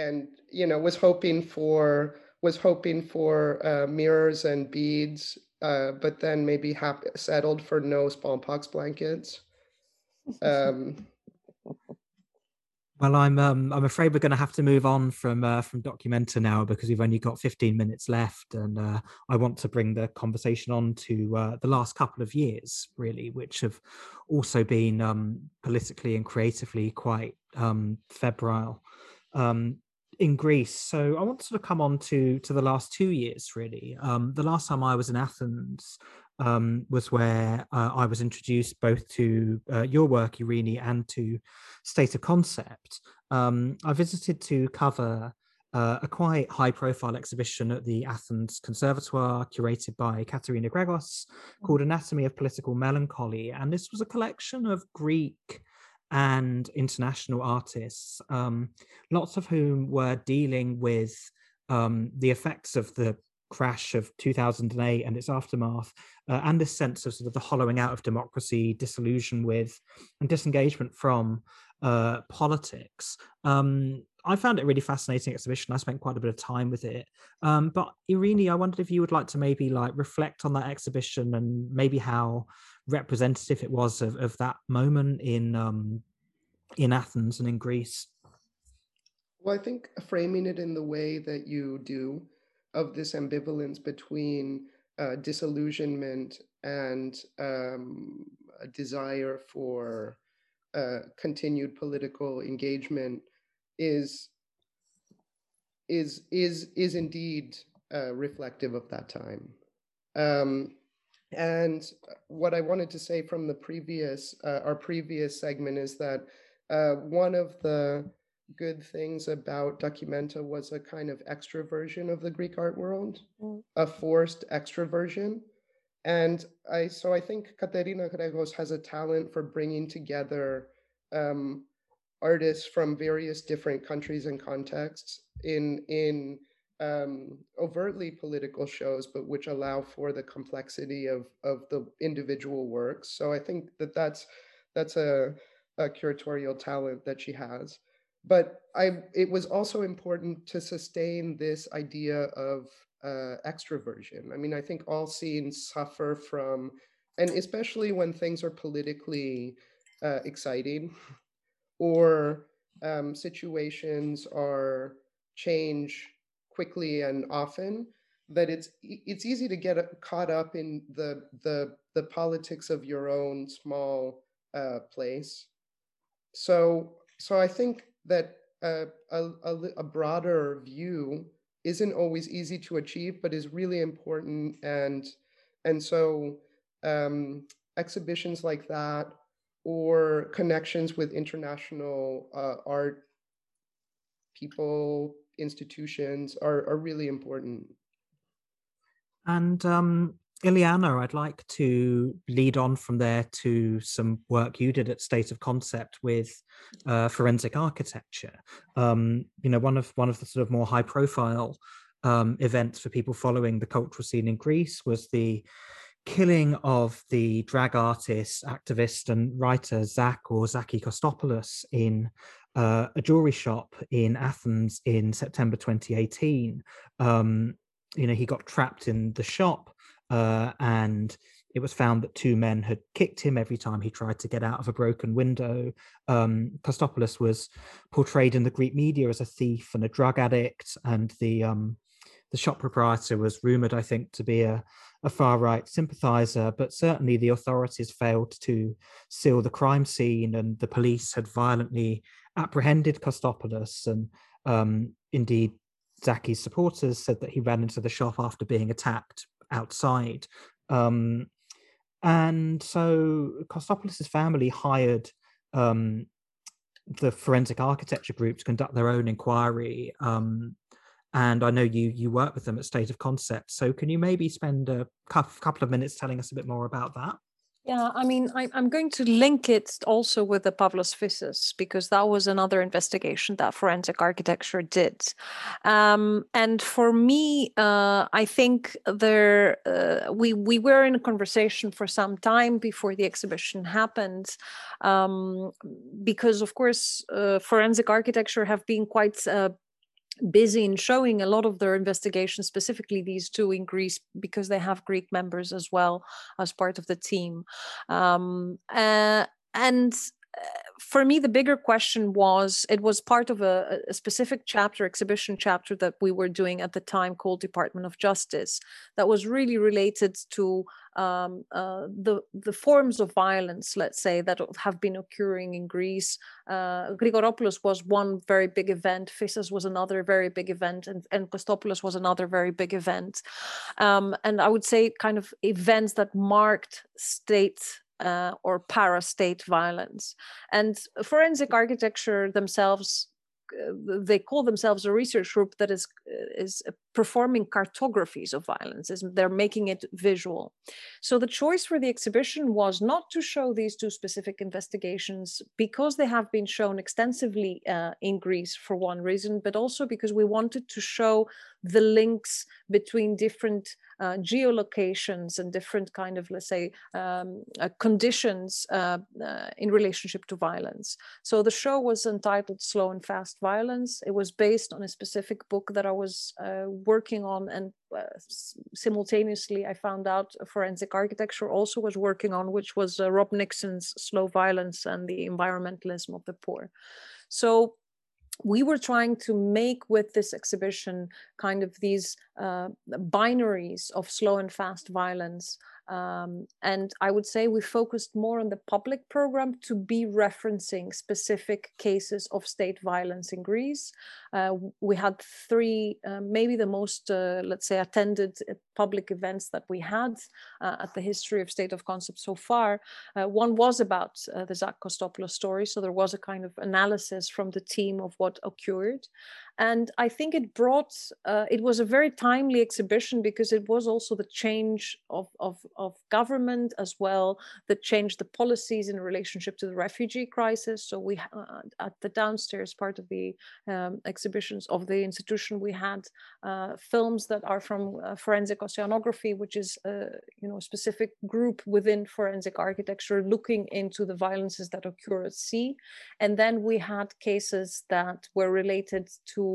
and you know was hoping for was hoping for uh, mirrors and beads, uh, but then maybe hap- settled for no smallpox blankets. Um, well, I'm um, I'm afraid we're going to have to move on from uh, from Documenta now because we've only got 15 minutes left, and uh, I want to bring the conversation on to uh, the last couple of years, really, which have also been um, politically and creatively quite um, febrile um, in Greece. So I want to sort of come on to to the last two years, really. Um, the last time I was in Athens um, was where uh, I was introduced both to uh, your work, Irini, and to State of Concept. Um, I visited to cover uh, a quite high profile exhibition at the Athens Conservatoire, curated by Katerina Gregos, called Anatomy of Political Melancholy. And this was a collection of Greek and international artists, um, lots of whom were dealing with um, the effects of the crash of 2008 and its aftermath, uh, and this sense of sort of the hollowing out of democracy, disillusion with, and disengagement from uh, politics. Um, I found it a really fascinating exhibition. I spent quite a bit of time with it. Um, but Irini, I wondered if you would like to maybe like reflect on that exhibition and maybe how representative it was of, of that moment in um, in Athens and in Greece. Well, I think framing it in the way that you do of this ambivalence between uh, disillusionment and um, a desire for uh, continued political engagement is is is is indeed uh, reflective of that time. Um, and what I wanted to say from the previous uh, our previous segment is that uh, one of the good things about Documenta was a kind of extroversion of the Greek art world, mm. a forced extroversion. And I, so I think Katerina Gregos has a talent for bringing together um, artists from various different countries and contexts in in um, overtly political shows, but which allow for the complexity of of the individual works. So I think that that's that's a, a curatorial talent that she has but I it was also important to sustain this idea of uh, extroversion. I mean, I think all scenes suffer from, and especially when things are politically uh, exciting, or um, situations are change quickly and often, that it's it's easy to get caught up in the the the politics of your own small uh, place. So so I think that a, a, a, broader view isn't always easy to achieve, but is really important. And and so um, exhibitions like that or connections with international uh, art people, institutions are, are really important. And um, Iliana, I'd like to lead on from there to some work you did at State of Concept with uh, forensic architecture. Um, you know, one of one of the sort of more high profile um, events for people following the cultural scene in Greece was the killing of the drag artist, activist, and writer Zach or Zaki Kostopoulos in uh, a jewelry shop in Athens in September 2018. Um, you know, he got trapped in the shop uh, and it was found that two men had kicked him every time he tried to get out of a broken window. Um, Kostopoulos was portrayed in the Greek media as a thief and a drug addict, and the um, the shop proprietor was rumored, I think, to be a, a far right sympathizer. But certainly, the authorities failed to seal the crime scene, and the police had violently apprehended Kostopoulos, and um, indeed. Zaki's supporters said that he ran into the shop after being attacked outside. Um, and so Kostopoulos' family hired um, the forensic architecture group to conduct their own inquiry. Um, and I know you you work with them at State of Concept. So can you maybe spend a couple of minutes telling us a bit more about that? Yeah, I mean, I, am going to link it also with the Pavlos Fyssas because that was another investigation that forensic architecture did. Um, and for me, uh, I think there uh, we we were in a conversation for some time before the exhibition happened, um, because of course, uh, forensic architecture have been quite uh, busy in showing a lot of their investigations, specifically these two in Greece, because they have Greek members as well as part of the team. Um, uh, and for me, the bigger question was it was part of a, a, specific chapter, exhibition chapter that we were doing at the time called Department of Justice, that was really related to um, uh, the the forms of violence, let's say, that have been occurring in Greece. Uh, Grigoropoulos was one very big event. Fyssas was another very big event, and, and Kostopoulos was another very big event. Um, and I would say, kind of events that marked state uh, or para-state violence. And forensic architecture themselves uh, they call themselves a research group that is uh, is performing cartographies of violence they're making it visual so the choice for the exhibition was not to show these two specific investigations because they have been shown extensively uh, in greece for one reason but also because we wanted to show the links between different uh, geolocations and different kind of, let's say, um, uh, conditions uh, uh, in relationship to violence. So the show was entitled Slow and Fast Violence. It was based on a specific book that I was uh, working on and simultaneously I found out forensic architecture also was working on, which was Rob Nixon's Slow Violence and the Environmentalism of the Poor. So we were trying to make with this exhibition kind of these uh, binaries of slow and fast violence um, and I would say we focused more on the public program to be referencing specific cases of state violence in Greece. Uh, we had three, uh, maybe the most, uh, let's say, attended uh, public events that we had uh, at the History of State of Concept so far. One was about the Zach Kostopoulos story, so there was a kind of analysis from the team of what occurred. And I think it brought, uh, it was a very timely exhibition because it was also the change of, of, of government as well that changed the policies in relationship to the refugee crisis. So we, uh, at the downstairs part of the um, exhibitions of the institution, we had uh, films that are from uh, forensic oceanography, which is, uh, you know, a specific group within forensic architecture looking into the violences that occur at sea. And then we had cases that were related to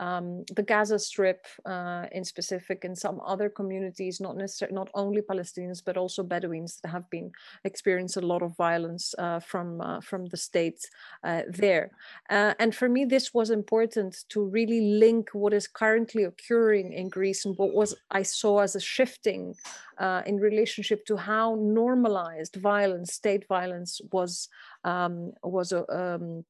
um, the Gaza Strip uh, in specific and some other communities, not necessarily not only Palestinians but also Bedouins that have been experienced a lot of violence uh, from uh, from the state uh, there. Uh, and for me, this was important to really link what is currently occurring in Greece and what was I saw as a shifting uh, in relationship to how normalized violence, state violence, was um, was um,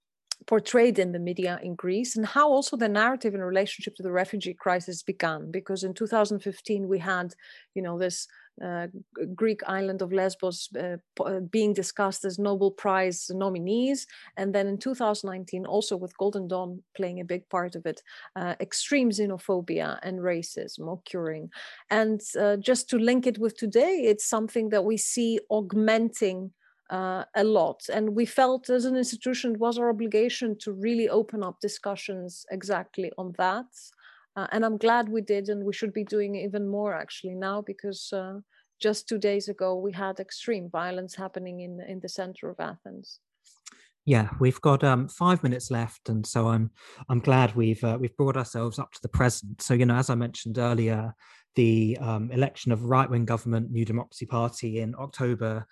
portrayed in the media in Greece and how also the narrative in relationship to the refugee crisis began. Because in 2015 we had, you know, this uh, Greek island of Lesbos uh, uh, being discussed as Nobel Prize nominees. And then in 2019, also with Golden Dawn playing a big part of it, uh, extreme xenophobia and racism occurring. And uh, just to link it with today, it's something that we see augmenting uh, a lot. And we felt as an institution it was our obligation to really open up discussions exactly on that. Uh, and I'm glad we did, and we should be doing even more actually now because uh, just two days ago we had extreme violence happening in in the center of Athens. Yeah, we've got um, five minutes left, and so I'm I'm glad we've uh, we've brought ourselves up to the present. So you know, as I mentioned earlier, the um, election of right wing government New Democracy Party in October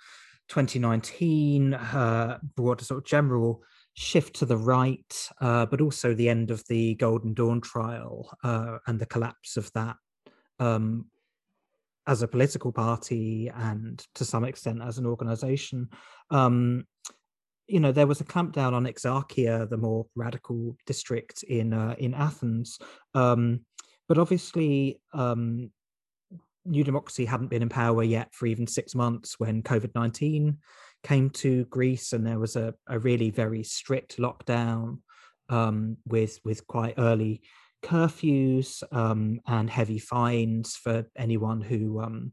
2019 uh, brought a sort of general shift to the right, uh, but also the end of the Golden Dawn trial uh, and the collapse of that um, as a political party and to some extent as an organization. Um, you know, there was a clampdown on Exarchia, the more radical district in uh, in Athens, um, but obviously um, New Democracy hadn't been in power yet for even six months when COVID 19 came to Greece, and there was a, a really very strict lockdown um, with, with quite early curfews um, and heavy fines for anyone who um,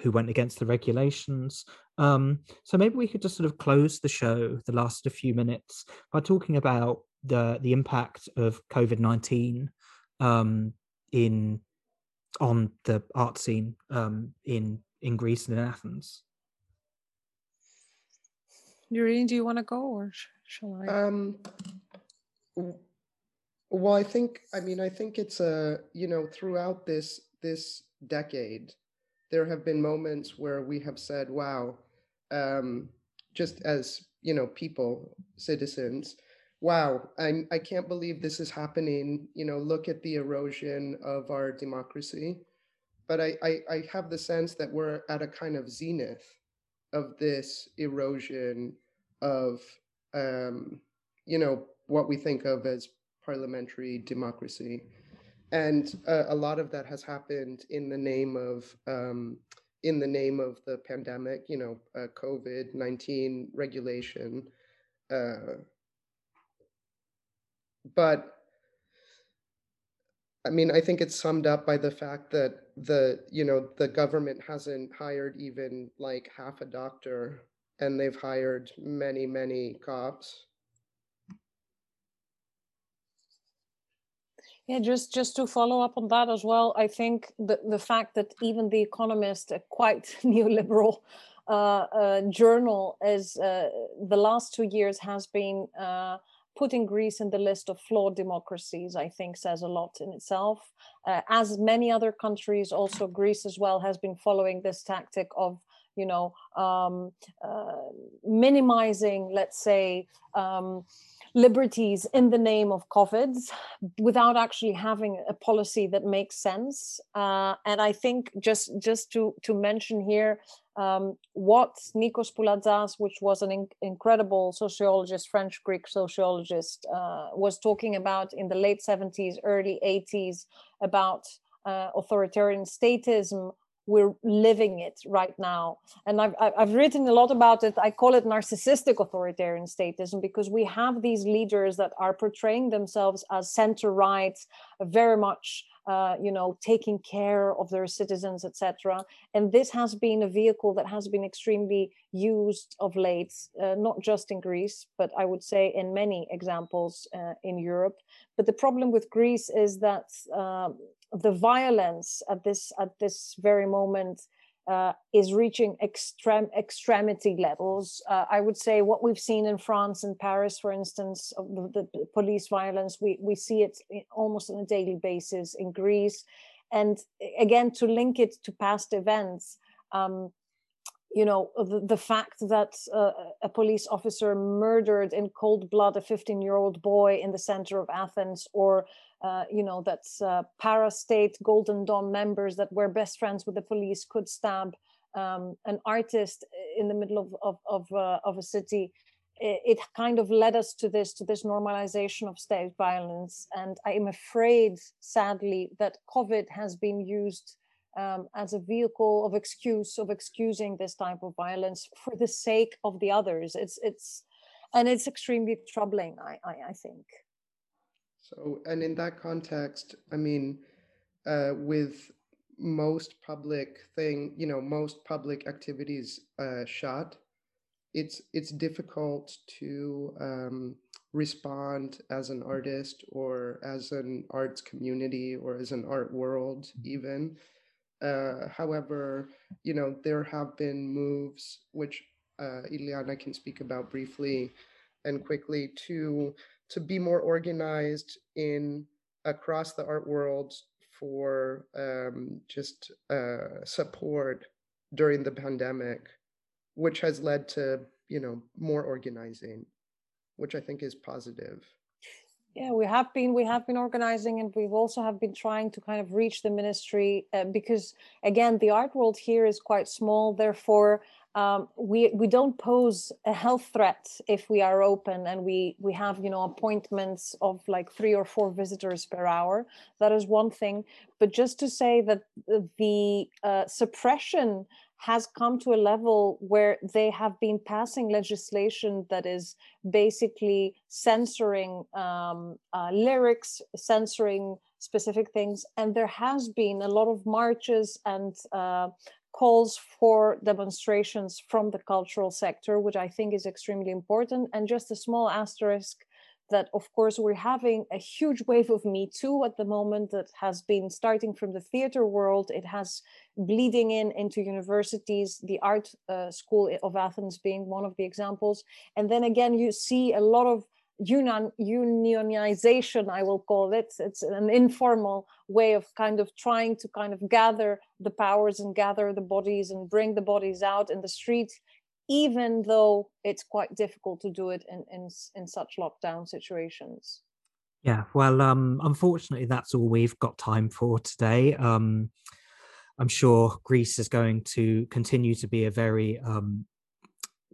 who went against the regulations. Um, so maybe we could just sort of close the show, the last few minutes, by talking about the the impact of COVID nineteen um, in on the art scene um, in in Greece and in Athens. Irene, do you want to go or shall I? Um, well, I think I mean I think it's a you know throughout this this decade, there have been moments where we have said, "Wow," um, just as you know, people, citizens, wow, I'm, I can't believe this is happening. You know, look at the erosion of our democracy. But I, I, I have the sense that we're at a kind of zenith of this erosion of, um, you know, what we think of as parliamentary democracy. And uh, a lot of that has happened in the name of um, in the name of the pandemic, you know, uh, COVID 19 regulation, uh, but I mean, I think it's summed up by the fact that the, you know, the government hasn't hired even like half a doctor and they've hired many, many cops. Yeah, just just to follow up on that as well, I think the the fact that even the Economist, a quite neoliberal uh, uh, journal, is uh, the last two years has been uh, putting Greece in the list of flawed democracies, I think says a lot in itself. Uh, as many other countries, also Greece as well, has been following this tactic of you know um, uh, minimizing, let's say. Um, liberties in the name of COVID without actually having a policy that makes sense. Uh, and I think just just to to mention here um, what Nikos Poulantzas, which was an in- incredible sociologist, French Greek sociologist, uh, was talking about in the late 70s, early 80s about uh, authoritarian statism we're living it right now. And I've, I've written a lot about it. I call it narcissistic authoritarian statism because we have these leaders that are portraying themselves as center right very much uh, you know taking care of their citizens etc and this has been a vehicle that has been extremely used of late uh, not just in greece but i would say in many examples uh, in europe. But the problem with greece is that um, the violence at this at this very moment uh, is reaching extreme extremity levels. Uh, I would say what we've seen in France and Paris, for instance, the, the, police violence, we we see it almost on a daily basis in Greece, and again to link it to past events. Um, you know the, the fact that uh, a police officer murdered in cold blood a 15 year old boy in the center of athens or uh, you know that uh, para-state golden dawn members that were best friends with the police could stab um, an artist in the middle of of of, uh, of a city it, it, kind of led us to this to this normalization of state violence. And i am afraid sadly that covid has been used um, as a vehicle of excuse of excusing this type of violence for the sake of the others. It's it's and it's extremely troubling i i, I think. So and in that context i mean uh, with most public thing you know most public activities uh, shut it's it's difficult to um, respond as an artist or as an arts community or as an art world even uh, however, you know, there have been moves which uh, Iliana can speak about briefly and quickly to to be more organized in across the art world for um, just uh, support during the pandemic, which has led to you know more organizing, which I think is positive yeah we have been we have been organizing and we've also have been trying to kind of reach the ministry uh, because again the art world here is quite small. Therefore um, we we don't pose a health threat if we are open and we we have you know appointments of like three or four visitors per hour. That is one thing. But just to say that the uh, suppression has come to a level where they have been passing legislation that is basically censoring um, uh, lyrics, censoring specific things. And there has been a lot of marches and uh, calls for demonstrations from the cultural sector, which I think is extremely important. And just a small asterisk that of course we're having a huge wave of me too at the moment that has been starting from the theater world. It has bleeding in into universities the art uh, school of athens being one of the examples. And then again you see a lot of union unionization i will call it. It's an informal way of kind of trying to kind of gather the powers and gather the bodies and bring the bodies out in the street even though it's quite difficult to do it in, in, in such lockdown situations. Yeah, well, um, unfortunately, that's all we've got time for today. Um, I'm sure Greece is going to continue to be a very um,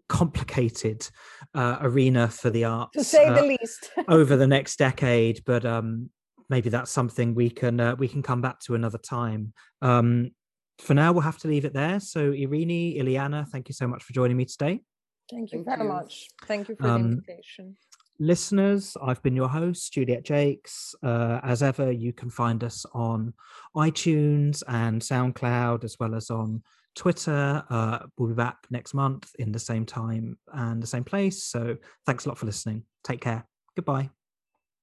complicated uh, arena for the arts, to say uh, the least, over the next decade. But um, maybe that's something we can uh, we can come back to another time. Um, for now, we'll have to leave it there. So, Irini, Iliana, thank you so much for joining me today. Thank you very much. Thank you for um, the invitation. Listeners, I've been your host, Juliet Jacques. Uh, as ever, you can find us on iTunes and SoundCloud, as well as on Twitter. Uh, we'll be back next month in the same time and the same place. So, thanks a lot for listening. Take care. Goodbye.